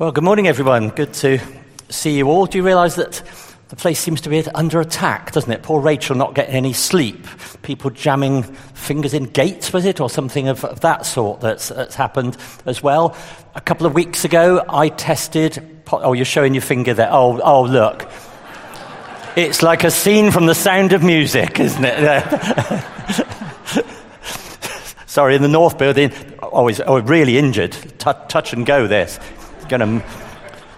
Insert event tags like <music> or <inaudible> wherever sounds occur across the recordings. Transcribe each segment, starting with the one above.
Well, good morning, everyone. Good to see you all. Do you realise that the place seems to be under attack, doesn't it? Poor Rachel not getting any sleep. People jamming fingers in gates, was it? Or something of, of that sort that's, that's, happened as well. A couple of weeks ago, I tested. Oh, you're showing your finger there. Oh, oh look. It's like a scene from the sound of music, isn't it? <laughs> Sorry, in the North Building, oh, he's oh, really injured. T- touch and go, this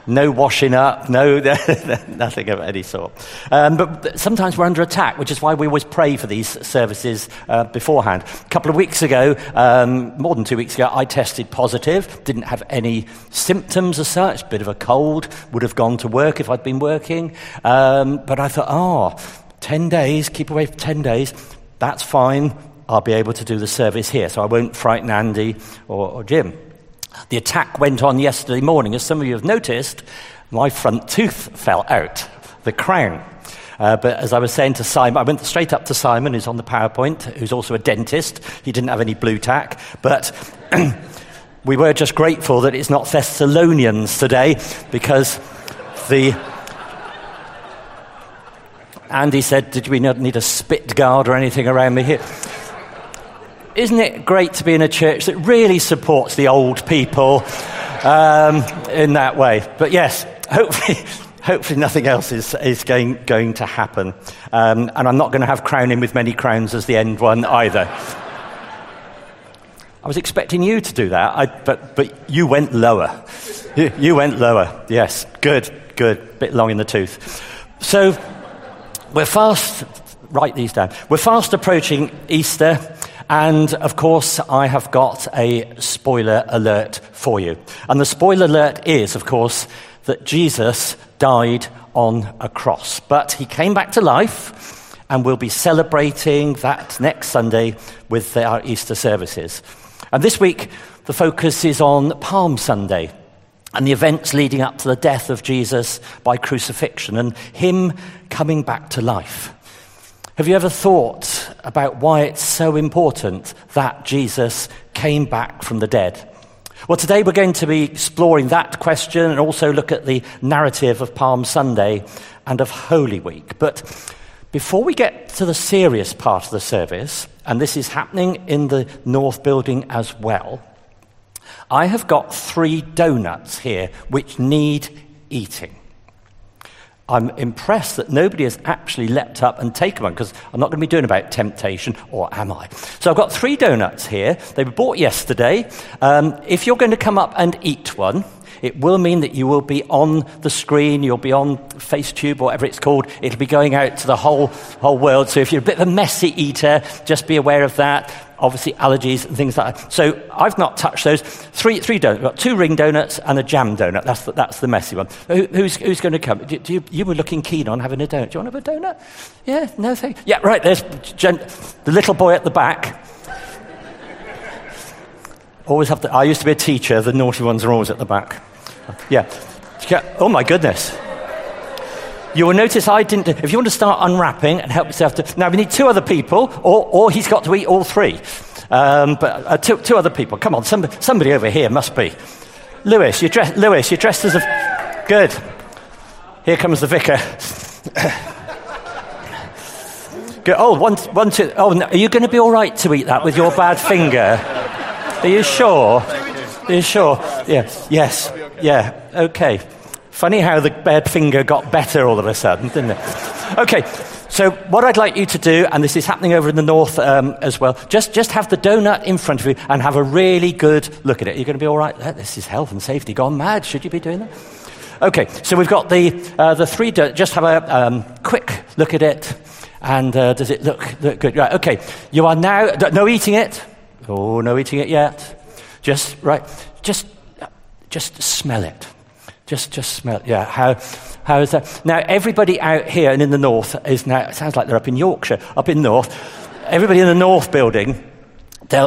no washing up, no <laughs> nothing of any sort. Um, but sometimes we're under attack, which is why we always pray for these services uh, beforehand. A couple of weeks ago, um, more than two weeks ago, I tested positive. Didn't have any symptoms as such. Bit of a cold. Would have gone to work if I'd been working. Um, but I thought, oh, 10 days, keep away for 10 days. That's fine. I'll be able to do the service here. So I won't frighten Andy or, or Jim. The attack went on yesterday morning. As some of you have noticed, my front tooth fell out, the crown. Uh, but as I was saying to Simon, I went straight up to Simon, who's on the PowerPoint, who's also a dentist. He didn't have any blue tack, but <clears throat> we were just grateful that it's not Thessalonians today because the. Andy said, Did we not need a spit guard or anything around me here? Isn't it great to be in a church that really supports the old people um, in that way? But yes, hopefully. <laughs> Hopefully, nothing else is, is going, going to happen. Um, and I'm not going to have crowning with many crowns as the end one either. I was expecting you to do that, I, but, but you went lower. You, you went lower. Yes, good, good. Bit long in the tooth. So, we're fast, write these down. We're fast approaching Easter. And of course, I have got a spoiler alert for you. And the spoiler alert is, of course, that Jesus died on a cross. But he came back to life, and we'll be celebrating that next Sunday with our Easter services. And this week, the focus is on Palm Sunday and the events leading up to the death of Jesus by crucifixion and him coming back to life. Have you ever thought about why it's so important that Jesus came back from the dead? Well, today we're going to be exploring that question and also look at the narrative of Palm Sunday and of Holy Week. But before we get to the serious part of the service, and this is happening in the North Building as well, I have got three donuts here which need eating. I'm impressed that nobody has actually leapt up and taken one because I'm not going to be doing about temptation, or am I? So I've got three donuts here. They were bought yesterday. Um, if you're going to come up and eat one, it will mean that you will be on the screen, you'll be on FaceTube, whatever it's called. It'll be going out to the whole, whole world. So if you're a bit of a messy eater, just be aware of that obviously allergies and things like that. So I've not touched those. Three, three donuts. We've got two ring donuts and a jam donut. That's the, that's the messy one. Who, who's, who's going to come? Do, do you, you, were looking keen on having a donut. Do you want to have a donut? Yeah, no thank Yeah, right, there's the little boy at the back. Always have to, I used to be a teacher. The naughty ones are always at the back. Yeah. Oh my goodness. You will notice I didn't. If you want to start unwrapping and help yourself to. Now, we need two other people, or, or he's got to eat all three. Um, but uh, two, two, other people. Come on, somebody, somebody over here must be. Lewis, you're, dress, Lewis, you're dressed as a. Good. Here comes the vicar. <laughs> Good. Oh, one, one, two. Oh, no, are you going to be all right to eat that with your bad finger? Are you sure? Are you sure? Yeah. Yes. Yeah. Okay. Funny how the bad finger got better all of a sudden, didn't it? Okay, so what I'd like you to do, and this is happening over in the north um, as well, just, just have the donut in front of you and have a really good look at it. You're going to be all right? This is health and safety gone mad. Should you be doing that? Okay, so we've got the, uh, the three, just have a um, quick look at it. And uh, does it look, look good? Right, okay. You are now, no eating it. Oh, no eating it yet. Just, right, just, just smell it. Just, just smell. Yeah, how, how is that? Now, everybody out here and in the north is now, it sounds like they're up in Yorkshire, up in north. Everybody in the north building,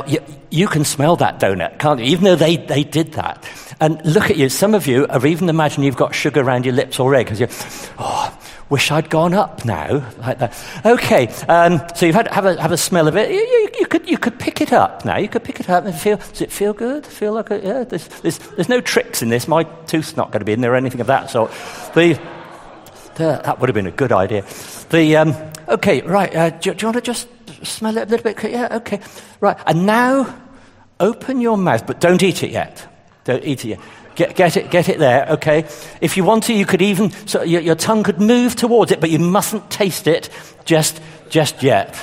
you, you, can smell that donut, can't you? Even though they, they did that. And look at you. Some of you are even imagining you've got sugar around your lips already because you're, oh, wish I'd gone up now, like that. Okay, um, so you've had have a, have a smell of it. You, you, you, could, you could pick it up now. You could pick it up and feel, does it feel good? Feel like a, yeah, there's, there's, there's no tricks in this. My tooth's not going to be in there or anything of that sort. The, the, that would have been a good idea. The, um, okay, right, uh, do, do you want to just smell it a little bit? Yeah, okay. Right, and now open your mouth, but don't eat it yet. Don't eat it yet. Get, get, it, get it there, okay? If you want to, you could even, so your, your tongue could move towards it, but you mustn't taste it just, just yet.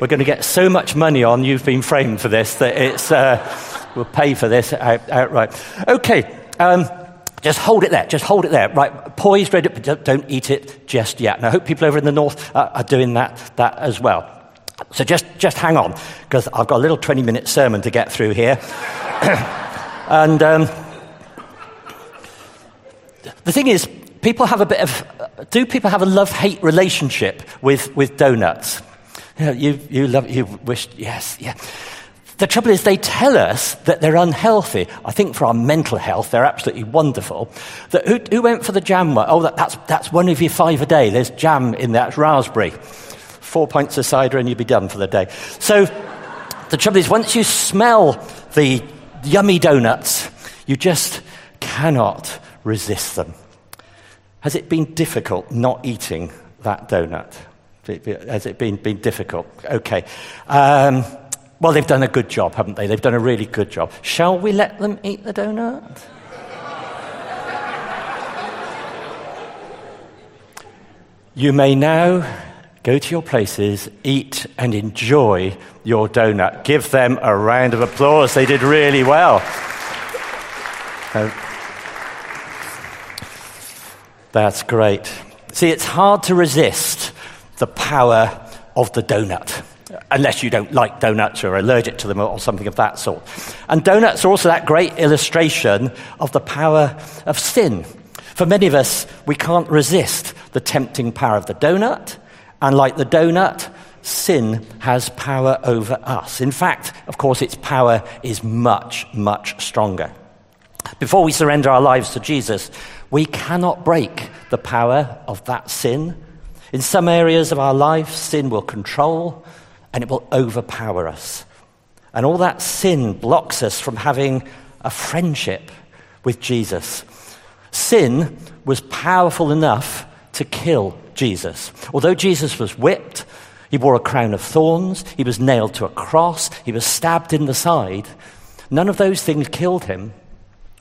We're going to get so much money on You've Been Framed for this that it's, uh, we'll pay for this out, outright. Okay, um, just hold it there. Just hold it there. Right, poised, ready, but don't eat it just yet. And I hope people over in the north uh, are doing that, that as well. So just, just hang on, because I've got a little 20 minute sermon to get through here. <coughs> and um, the thing is, people have a bit of, do people have a love hate relationship with, with donuts? You, know, you, you love, you wish, yes, yeah. The trouble is, they tell us that they're unhealthy. I think for our mental health, they're absolutely wonderful. That who, who went for the jam one? Oh, that, that's, that's one of your five a day. There's jam in that raspberry. Four pints of cider and you'll be done for the day. So the trouble is, once you smell the yummy donuts, you just cannot resist them. Has it been difficult not eating that donut? Has it been, been difficult? Okay. Um, well, they've done a good job, haven't they? They've done a really good job. Shall we let them eat the donut? you may now go to your places, eat, and enjoy your donut. Give them a round of applause. They did really well. Uh, that's great. See, it's hard to resist the power of the donut, unless you don't like donuts or are allergic to them or something of that sort. And donuts are also that great illustration of the power of sin. For many of us, we can't resist the tempting power of the donut, and like the donut, sin has power over us. In fact, of course, its power is much, much stronger. Before we surrender our lives to Jesus, we cannot break the power of that sin. In some areas of our life, sin will control and it will overpower us. And all that sin blocks us from having a friendship with Jesus. Sin was powerful enough to kill Jesus. Although Jesus was whipped, he wore a crown of thorns, he was nailed to a cross, he was stabbed in the side. None of those things killed him.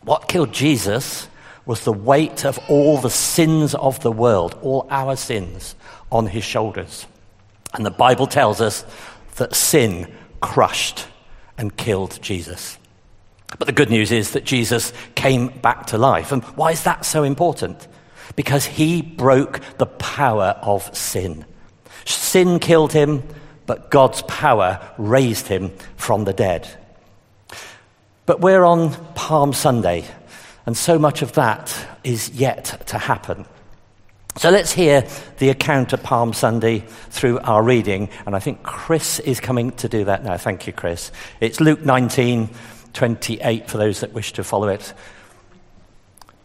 What killed Jesus was the weight of all the sins of the world, all our sins, on his shoulders. And the Bible tells us that sin crushed and killed Jesus. But the good news is that Jesus came back to life. And why is that so important? Because he broke the power of sin. Sin killed him, but God's power raised him from the dead. But we're on Palm Sunday, and so much of that is yet to happen. So let's hear the account of Palm Sunday through our reading. And I think Chris is coming to do that now. Thank you, Chris. It's Luke 19, 28 for those that wish to follow it.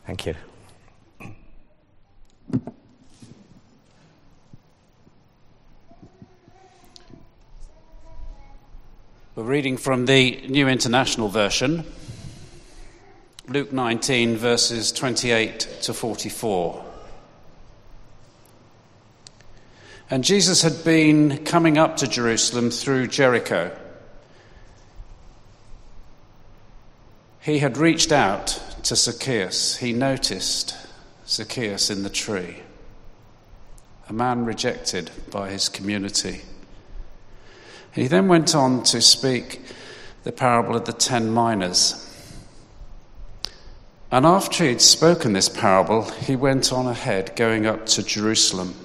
Thank you. We're reading from the New International Version. Luke 19, verses 28 to 44. And Jesus had been coming up to Jerusalem through Jericho. He had reached out to Zacchaeus. He noticed Zacchaeus in the tree, a man rejected by his community. He then went on to speak the parable of the ten minas. And after he had spoken this parable, he went on ahead, going up to Jerusalem.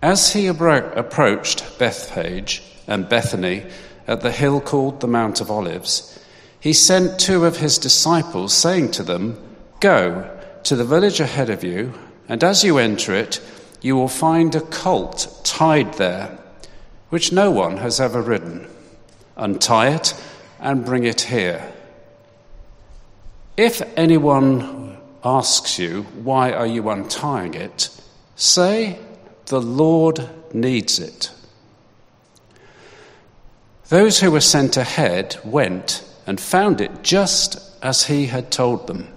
As he approached Bethphage and Bethany at the hill called the Mount of Olives, he sent two of his disciples, saying to them, Go to the village ahead of you, and as you enter it, you will find a colt tied there, which no one has ever ridden. Untie it and bring it here. If anyone asks you, Why are you untying it? say, The Lord needs it. Those who were sent ahead went and found it just as he had told them.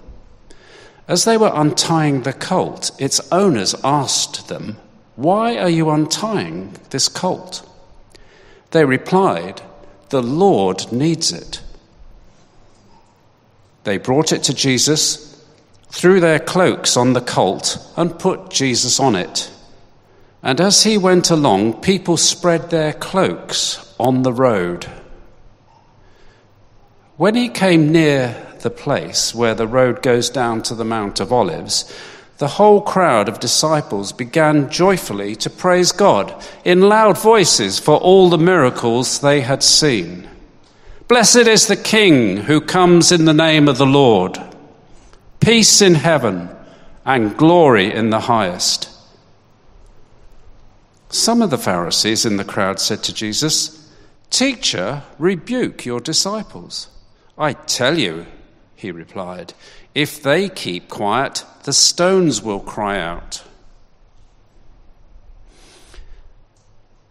As they were untying the colt, its owners asked them, Why are you untying this colt? They replied, The Lord needs it. They brought it to Jesus, threw their cloaks on the colt, and put Jesus on it. And as he went along, people spread their cloaks on the road. When he came near the place where the road goes down to the Mount of Olives, the whole crowd of disciples began joyfully to praise God in loud voices for all the miracles they had seen. Blessed is the King who comes in the name of the Lord. Peace in heaven and glory in the highest. Some of the Pharisees in the crowd said to Jesus, Teacher, rebuke your disciples. I tell you, he replied, if they keep quiet, the stones will cry out.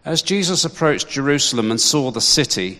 As Jesus approached Jerusalem and saw the city,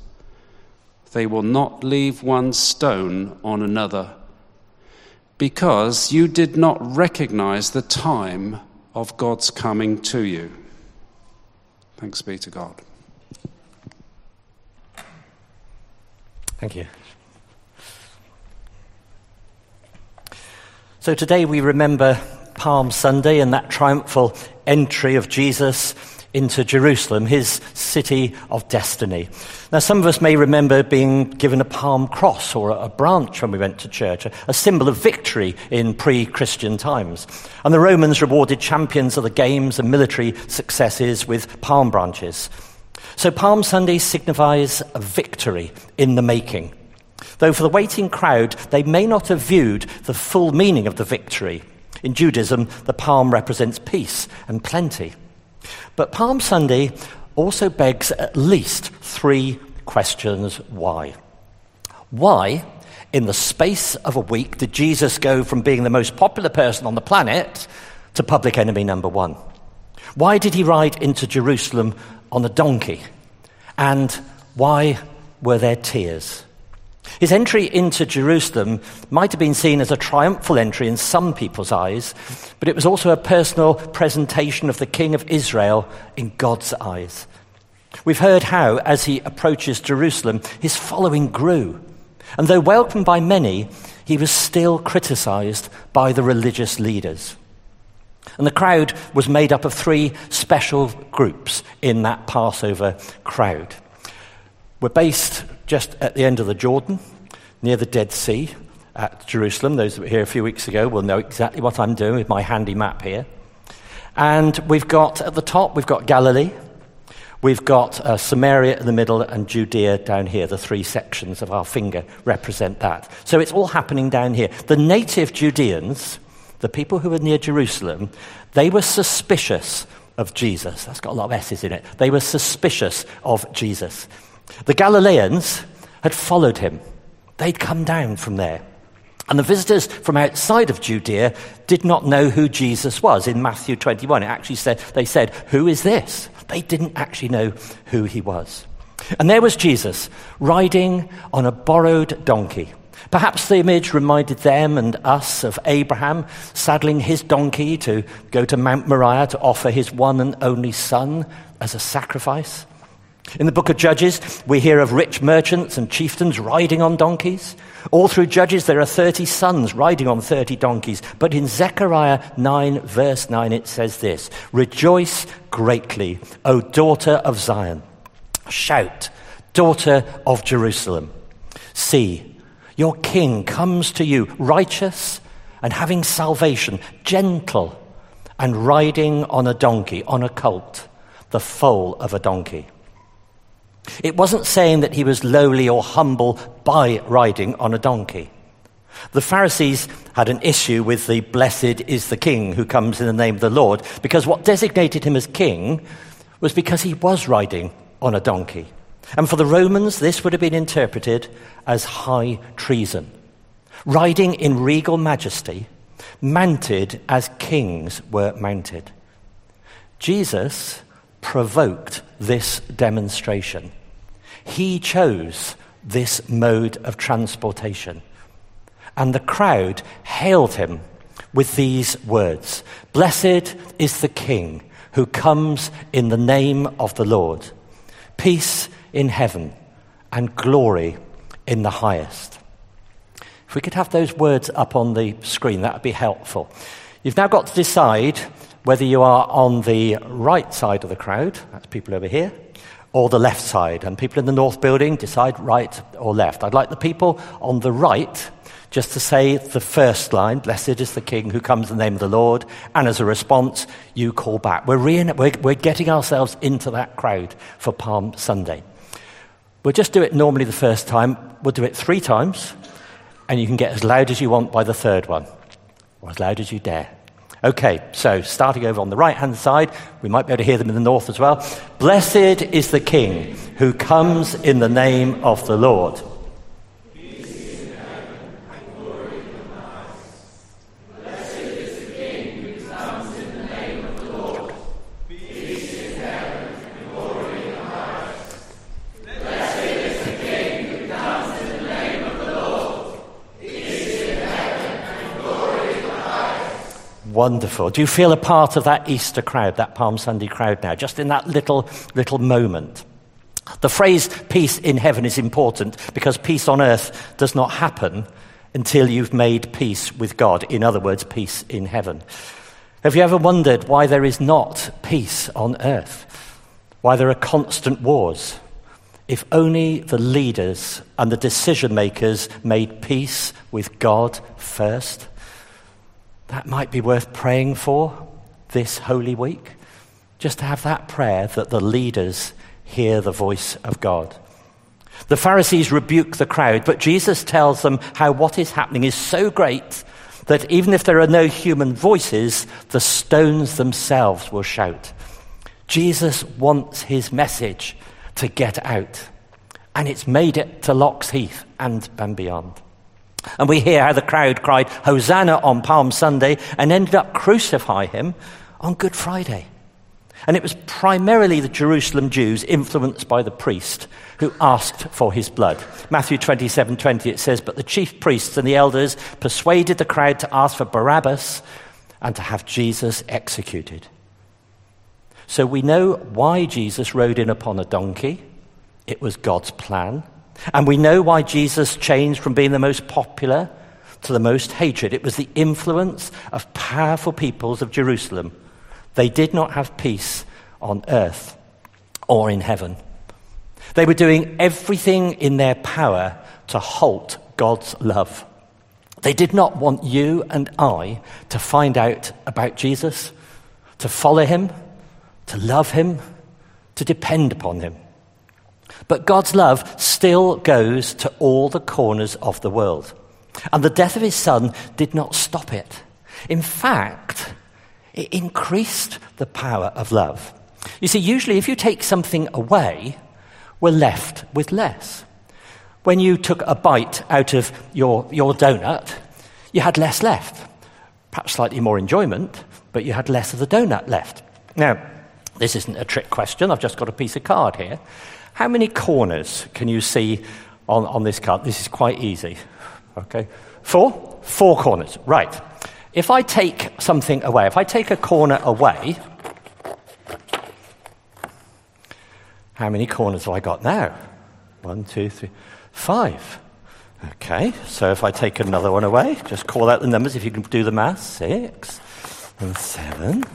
They will not leave one stone on another, because you did not recognize the time of God's coming to you. Thanks be to God. Thank you. So today we remember Palm Sunday and that triumphal entry of Jesus into Jerusalem, his city of destiny. Now, some of us may remember being given a palm cross or a branch when we went to church, a symbol of victory in pre Christian times. And the Romans rewarded champions of the games and military successes with palm branches. So Palm Sunday signifies a victory in the making. Though for the waiting crowd, they may not have viewed the full meaning of the victory. In Judaism, the palm represents peace and plenty. But Palm Sunday also begs at least three questions why. Why, in the space of a week, did Jesus go from being the most popular person on the planet to public enemy number one? Why did he ride into Jerusalem on a donkey? And why were there tears? His entry into Jerusalem might have been seen as a triumphal entry in some people's eyes, but it was also a personal presentation of the King of Israel in God's eyes. We've heard how, as he approaches Jerusalem, his following grew. And though welcomed by many, he was still criticized by the religious leaders. And the crowd was made up of three special groups in that Passover crowd. We're based just at the end of the Jordan, near the Dead Sea at Jerusalem. Those that were here a few weeks ago will know exactly what I'm doing with my handy map here. And we've got at the top, we've got Galilee, we've got uh, Samaria in the middle, and Judea down here. The three sections of our finger represent that. So it's all happening down here. The native Judeans the people who were near Jerusalem, they were suspicious of Jesus. That's got a lot of S's in it. They were suspicious of Jesus. The Galileans had followed him, they'd come down from there. And the visitors from outside of Judea did not know who Jesus was. In Matthew 21, it actually said, they said, Who is this? They didn't actually know who he was. And there was Jesus riding on a borrowed donkey. Perhaps the image reminded them and us of Abraham saddling his donkey to go to Mount Moriah to offer his one and only son as a sacrifice. In the book of Judges, we hear of rich merchants and chieftains riding on donkeys. All through Judges, there are 30 sons riding on 30 donkeys. But in Zechariah 9, verse 9, it says this Rejoice greatly, O daughter of Zion. Shout, daughter of Jerusalem. See, your king comes to you righteous and having salvation, gentle and riding on a donkey, on a colt, the foal of a donkey. It wasn't saying that he was lowly or humble by riding on a donkey. The Pharisees had an issue with the blessed is the king who comes in the name of the Lord, because what designated him as king was because he was riding on a donkey. And for the Romans, this would have been interpreted as high treason. Riding in regal majesty, mounted as kings were mounted. Jesus provoked this demonstration. He chose this mode of transportation. And the crowd hailed him with these words Blessed is the King who comes in the name of the Lord. Peace in heaven and glory in the highest. If we could have those words up on the screen, that would be helpful. You've now got to decide whether you are on the right side of the crowd, that's people over here, or the left side. And people in the north building decide right or left. I'd like the people on the right just to say the first line, Blessed is the King who comes in the name of the Lord, and as a response, you call back. We're, re- we're, we're getting ourselves into that crowd for Palm Sunday. We'll just do it normally the first time. We'll do it three times, and you can get as loud as you want by the third one, or as loud as you dare. Okay, so starting over on the right hand side, we might be able to hear them in the north as well. Blessed is the King who comes in the name of the Lord. Wonderful. Do you feel a part of that Easter crowd, that Palm Sunday crowd now, just in that little, little moment? The phrase peace in heaven is important because peace on earth does not happen until you've made peace with God. In other words, peace in heaven. Have you ever wondered why there is not peace on earth? Why there are constant wars? If only the leaders and the decision makers made peace with God first. That might be worth praying for this Holy Week. Just to have that prayer that the leaders hear the voice of God. The Pharisees rebuke the crowd, but Jesus tells them how what is happening is so great that even if there are no human voices, the stones themselves will shout. Jesus wants his message to get out, and it's made it to Locks Heath and, beyond. And we hear how the crowd cried, Hosanna on Palm Sunday, and ended up crucify him on Good Friday. And it was primarily the Jerusalem Jews, influenced by the priest, who asked for his blood. Matthew 27 20, it says, But the chief priests and the elders persuaded the crowd to ask for Barabbas and to have Jesus executed. So we know why Jesus rode in upon a donkey. It was God's plan. And we know why Jesus changed from being the most popular to the most hated. It was the influence of powerful peoples of Jerusalem. They did not have peace on earth or in heaven. They were doing everything in their power to halt God's love. They did not want you and I to find out about Jesus, to follow him, to love him, to depend upon him. But God's love still goes to all the corners of the world. And the death of his son did not stop it. In fact, it increased the power of love. You see, usually if you take something away, we're left with less. When you took a bite out of your, your donut, you had less left. Perhaps slightly more enjoyment, but you had less of the donut left. Now, this isn't a trick question. I've just got a piece of card here. How many corners can you see on, on this card? This is quite easy. Okay? Four? Four corners. Right. If I take something away, if I take a corner away, how many corners have I got now? One, two, three, five. Okay, so if I take another one away, just call out the numbers if you can do the math. Six and seven.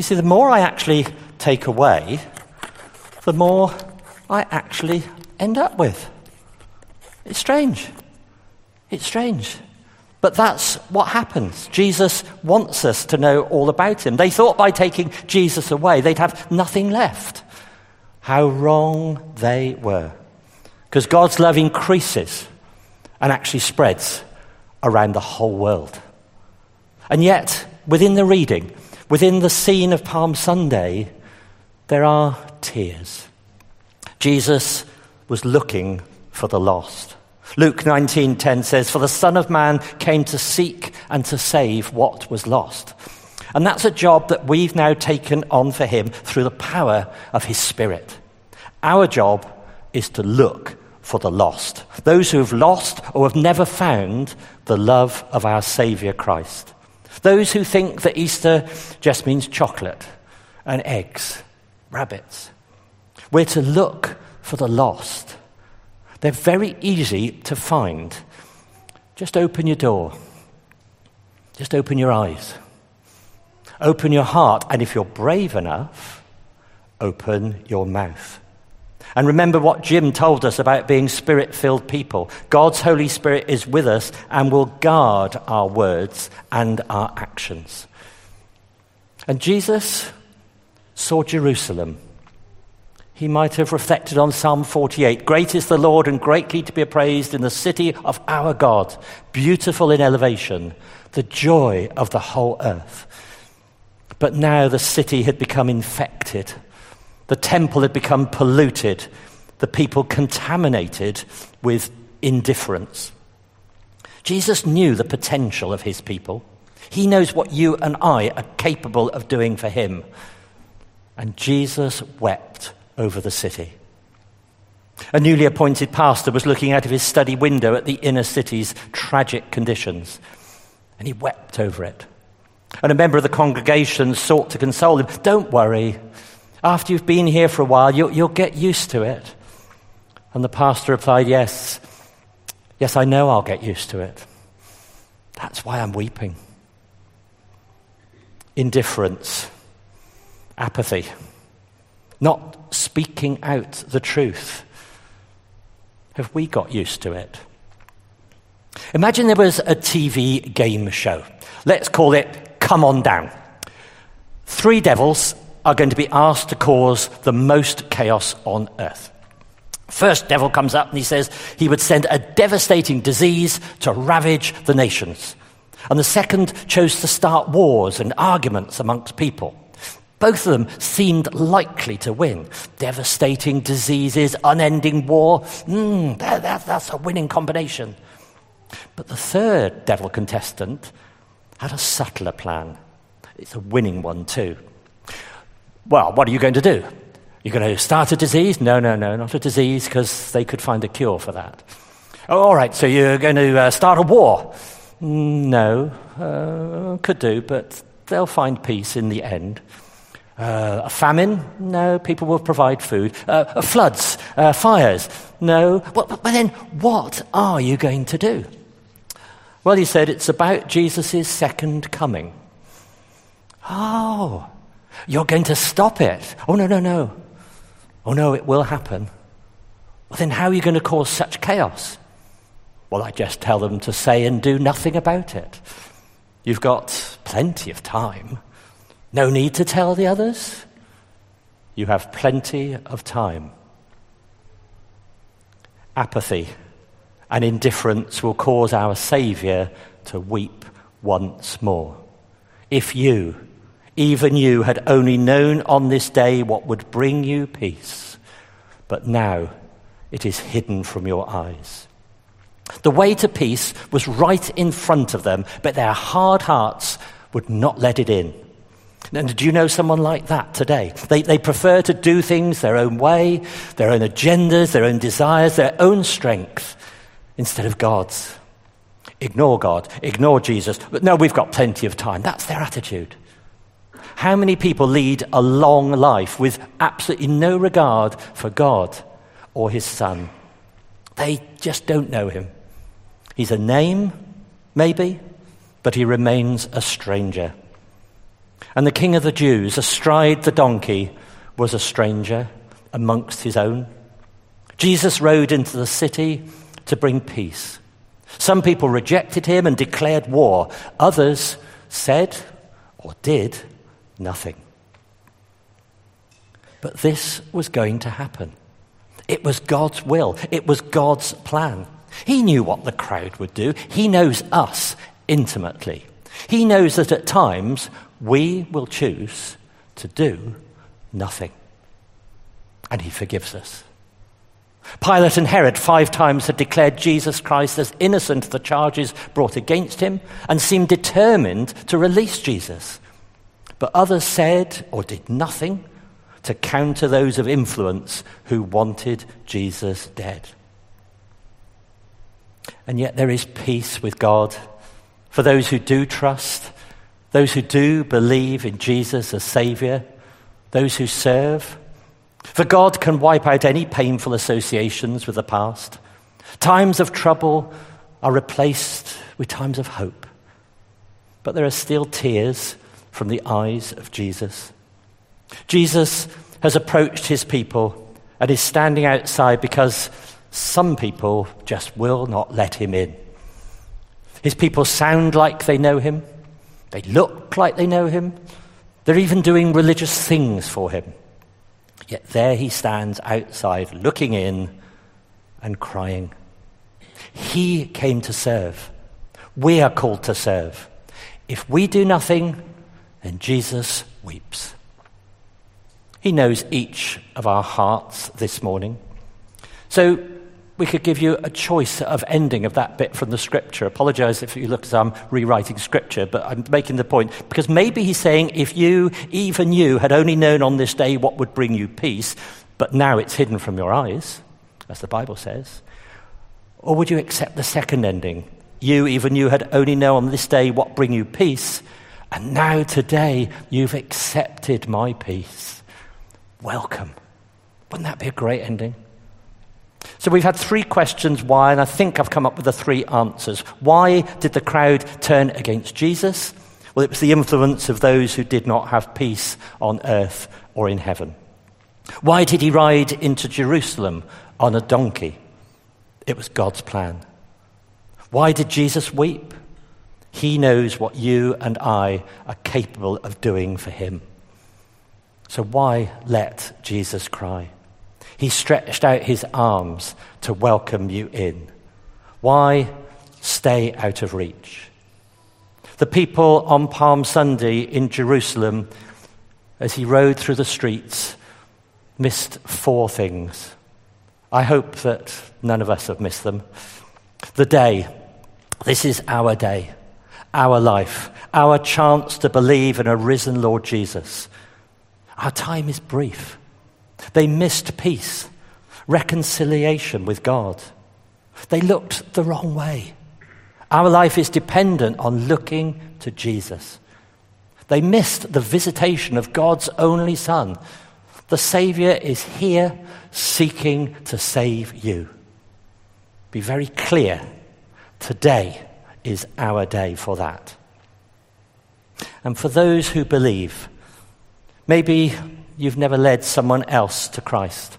You see, the more I actually take away, the more I actually end up with. It's strange. It's strange. But that's what happens. Jesus wants us to know all about him. They thought by taking Jesus away, they'd have nothing left. How wrong they were. Because God's love increases and actually spreads around the whole world. And yet, within the reading, within the scene of Palm Sunday, there are tears. Jesus was looking for the lost. Luke 19:10 says, "For the Son of Man came to seek and to save what was lost." And that's a job that we've now taken on for him through the power of his Spirit. Our job is to look for the lost, those who have lost or have never found the love of our Saviour Christ. Those who think that Easter just means chocolate and eggs, rabbits. We're to look for the lost. They're very easy to find. Just open your door. Just open your eyes. Open your heart. And if you're brave enough, open your mouth. And remember what Jim told us about being spirit filled people. God's Holy Spirit is with us and will guard our words and our actions. And Jesus saw Jerusalem. He might have reflected on Psalm 48 Great is the Lord and greatly to be praised in the city of our God, beautiful in elevation, the joy of the whole earth. But now the city had become infected the temple had become polluted, the people contaminated with indifference. Jesus knew the potential of his people. He knows what you and I are capable of doing for him. And Jesus wept over the city. A newly appointed pastor was looking out of his study window at the inner city's tragic conditions, and he wept over it. And a member of the congregation sought to console him. Don't worry, after you've been here for a while, you'll, you'll get used to it. And the pastor replied, Yes, yes, I know I'll get used to it. That's why I'm weeping. Indifference, apathy, not speaking out the truth. Have we got used to it? Imagine there was a TV game show. Let's call it Come On Down. Three devils are going to be asked to cause the most chaos on earth. First devil comes up and he says he would send a devastating disease to ravage the nations. And the second chose to start wars and arguments amongst people. Both of them seemed likely to win. Devastating diseases, unending war. Mm, that, that, that's a winning combination. But the third devil contestant had a subtler plan. It's a winning one, too. Well, what are you going to do? You're going to start a disease? No, no, no, not a disease, because they could find a cure for that. Oh, all right, so you're going to uh, start a war? No, uh, could do, but they'll find peace in the end. Uh, a famine? No, people will provide food. Uh, floods? Uh, fires? No. But then, what are you going to do? Well, he said it's about Jesus' second coming. Oh, you're going to stop it. Oh, no, no, no. Oh, no, it will happen. Well, then how are you going to cause such chaos? Well, I just tell them to say and do nothing about it. You've got plenty of time. No need to tell the others. You have plenty of time. Apathy and indifference will cause our Saviour to weep once more. If you, even you had only known on this day what would bring you peace, but now it is hidden from your eyes. The way to peace was right in front of them, but their hard hearts would not let it in. And do you know someone like that today? They, they prefer to do things their own way, their own agendas, their own desires, their own strength, instead of God's. Ignore God, ignore Jesus. But no, we've got plenty of time. That's their attitude. How many people lead a long life with absolutely no regard for God or his Son? They just don't know him. He's a name, maybe, but he remains a stranger. And the king of the Jews, astride the donkey, was a stranger amongst his own. Jesus rode into the city to bring peace. Some people rejected him and declared war. Others said or did nothing. But this was going to happen. It was God's will, it was God's plan. He knew what the crowd would do, He knows us intimately. He knows that at times we will choose to do nothing. And He forgives us. Pilate and Herod five times had declared Jesus Christ as innocent of the charges brought against him and seemed determined to release Jesus. But others said or did nothing to counter those of influence who wanted Jesus dead. And yet there is peace with God for those who do trust, those who do believe in Jesus as Saviour, those who serve. For God can wipe out any painful associations with the past. Times of trouble are replaced with times of hope. But there are still tears from the eyes of Jesus. Jesus has approached his people and is standing outside because some people just will not let him in. His people sound like they know him, they look like they know him, they're even doing religious things for him. Yet there he stands outside, looking in and crying. He came to serve. We are called to serve. If we do nothing, then Jesus weeps. He knows each of our hearts this morning. So we could give you a choice of ending of that bit from the scripture. Apologize if you look as I'm rewriting scripture, but I'm making the point because maybe he's saying if you, even you, had only known on this day what would bring you peace, but now it's hidden from your eyes, as the Bible says. Or would you accept the second ending? You, even you, had only known on this day what bring you peace, and now today you've accepted my peace welcome. Wouldn't that be a great ending? So we've had three questions why, and I think I've come up with the three answers. Why did the crowd turn against Jesus? Well, it was the influence of those who did not have peace on earth or in heaven. Why did he ride into Jerusalem on a donkey? It was God's plan. Why did Jesus weep? He knows what you and I are capable of doing for him. So why let Jesus cry? He stretched out his arms to welcome you in. Why stay out of reach? The people on Palm Sunday in Jerusalem, as he rode through the streets, missed four things. I hope that none of us have missed them. The day. This is our day, our life, our chance to believe in a risen Lord Jesus. Our time is brief. They missed peace, reconciliation with God. They looked the wrong way. Our life is dependent on looking to Jesus. They missed the visitation of God's only Son. The Savior is here seeking to save you. Be very clear. Today is our day for that. And for those who believe, Maybe you've never led someone else to Christ.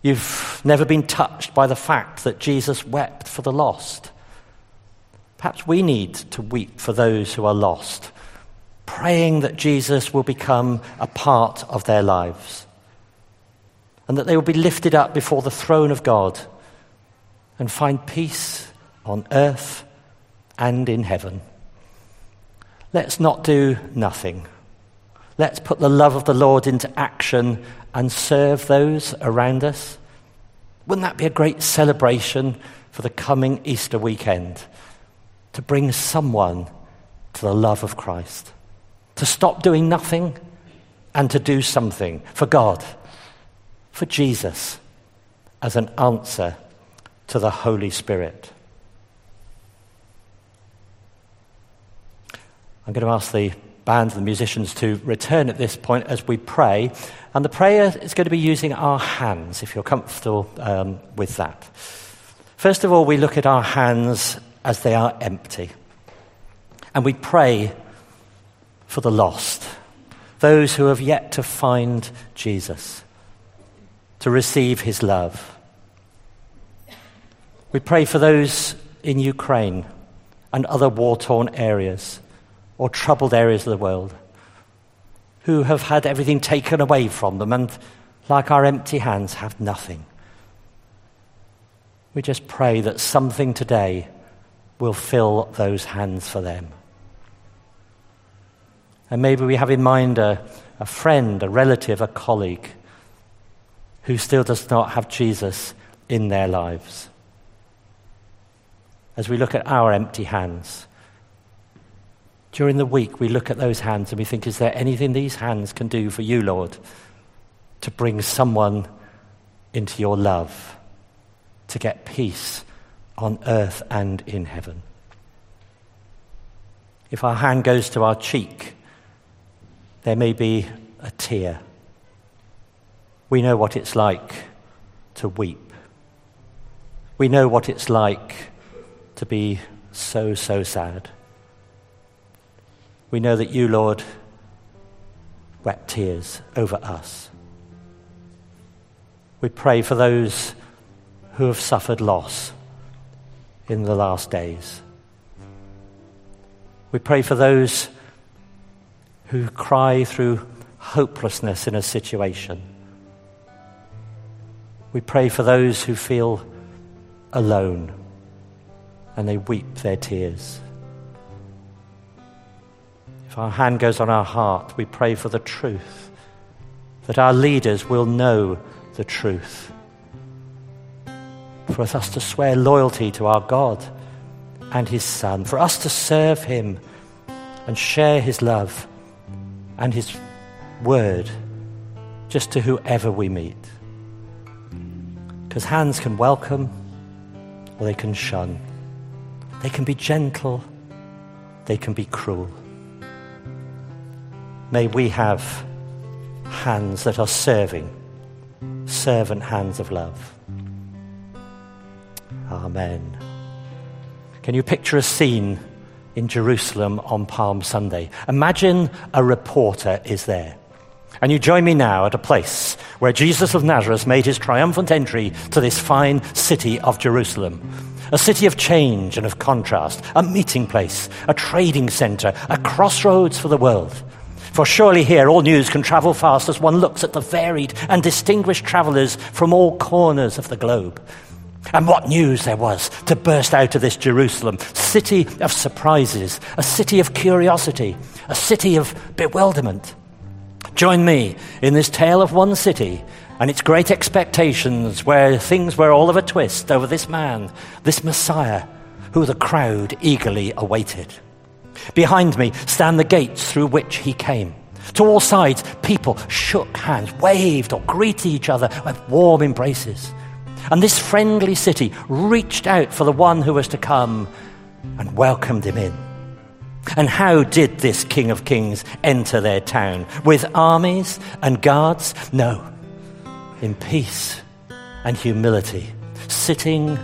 You've never been touched by the fact that Jesus wept for the lost. Perhaps we need to weep for those who are lost, praying that Jesus will become a part of their lives and that they will be lifted up before the throne of God and find peace on earth and in heaven. Let's not do nothing. Let's put the love of the Lord into action and serve those around us. Wouldn't that be a great celebration for the coming Easter weekend? To bring someone to the love of Christ, to stop doing nothing and to do something for God, for Jesus, as an answer to the Holy Spirit. I'm going to ask the band and the musicians to return at this point as we pray. And the prayer is going to be using our hands, if you're comfortable um, with that. First of all, we look at our hands as they are empty. And we pray for the lost, those who have yet to find Jesus, to receive his love. We pray for those in Ukraine and other war torn areas or troubled areas of the world, who have had everything taken away from them and, like our empty hands, have nothing. We just pray that something today will fill those hands for them. And maybe we have in mind a, a friend, a relative, a colleague who still does not have Jesus in their lives. As we look at our empty hands, during the week we look at those hands and we think, is there anything these hands can do for you, Lord, to bring someone into your love, to get peace on earth and in heaven? If our hand goes to our cheek, there may be a tear. We know what it's like to weep. We know what it's like to be so, so sad. We know that you, Lord, wept tears over us. We pray for those who have suffered loss in the last days. We pray for those who cry through hopelessness in a situation. We pray for those who feel alone and they weep their tears. Our hand goes on our heart, we pray for the truth, that our leaders will know the truth. For us to swear loyalty to our God and His Son, for us to serve Him and share His love and His word just to whoever we meet. Because hands can welcome or they can shun. They can be gentle, they can be cruel. May we have hands that are serving, servant hands of love. Amen. Can you picture a scene in Jerusalem on Palm Sunday? Imagine a reporter is there. And you join me now at a place where Jesus of Nazareth made his triumphant entry to this fine city of Jerusalem. A city of change and of contrast, a meeting place, a trading center, a crossroads for the world. For surely here all news can travel fast as one looks at the varied and distinguished travelers from all corners of the globe. And what news there was to burst out of this Jerusalem, city of surprises, a city of curiosity, a city of bewilderment. Join me in this tale of one city and its great expectations, where things were all of a twist over this man, this Messiah, who the crowd eagerly awaited. Behind me stand the gates through which he came. To all sides, people shook hands, waved, or greeted each other with warm embraces. And this friendly city reached out for the one who was to come and welcomed him in. And how did this King of Kings enter their town? With armies and guards? No. In peace and humility, sitting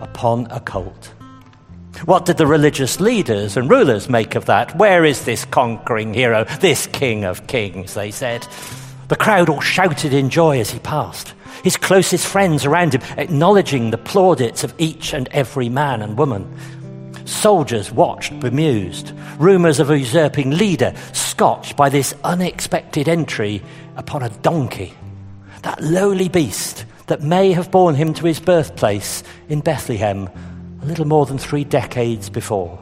upon a colt. What did the religious leaders and rulers make of that? Where is this conquering hero, this King of Kings? They said. The crowd all shouted in joy as he passed. His closest friends around him acknowledging the plaudits of each and every man and woman. Soldiers watched bemused. Rumours of a usurping leader scotched by this unexpected entry upon a donkey. That lowly beast that may have borne him to his birthplace in Bethlehem little more than three decades before.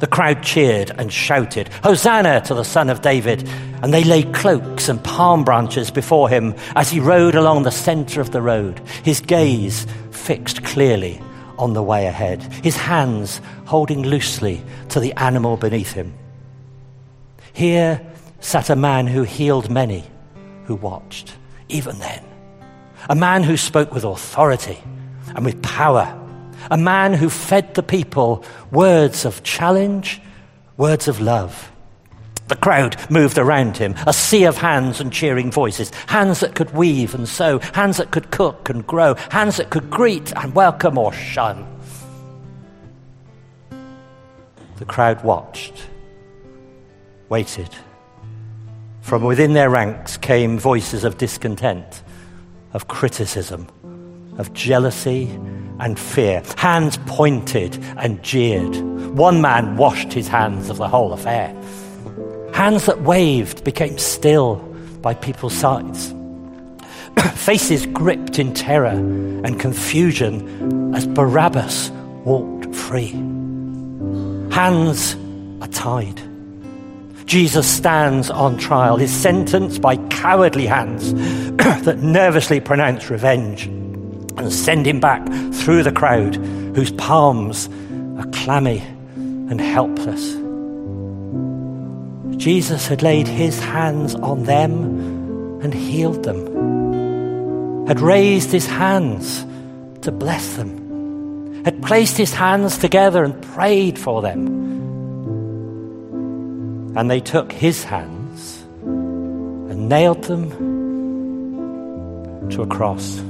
The crowd cheered and shouted, Hosanna to the Son of David! And they laid cloaks and palm branches before him as he rode along the center of the road, his gaze fixed clearly on the way ahead, his hands holding loosely to the animal beneath him. Here sat a man who healed many who watched, even then. A man who spoke with authority and with power a man who fed the people words of challenge, words of love. The crowd moved around him, a sea of hands and cheering voices, hands that could weave and sew, hands that could cook and grow, hands that could greet and welcome or shun. The crowd watched, waited. From within their ranks came voices of discontent, of criticism, of jealousy and fear. Hands pointed and jeered. One man washed his hands of the whole affair. Hands that waved became still by people's sides. <clears throat> Faces gripped in terror and confusion as Barabbas walked free. Hands are tied. Jesus stands on trial, his sentence by cowardly hands <clears throat> that nervously pronounce revenge and send him back through the crowd whose palms are clammy and helpless. Jesus had laid his hands on them and healed them, had raised his hands to bless them, had placed his hands together and prayed for them. And they took his hands and nailed them to a cross.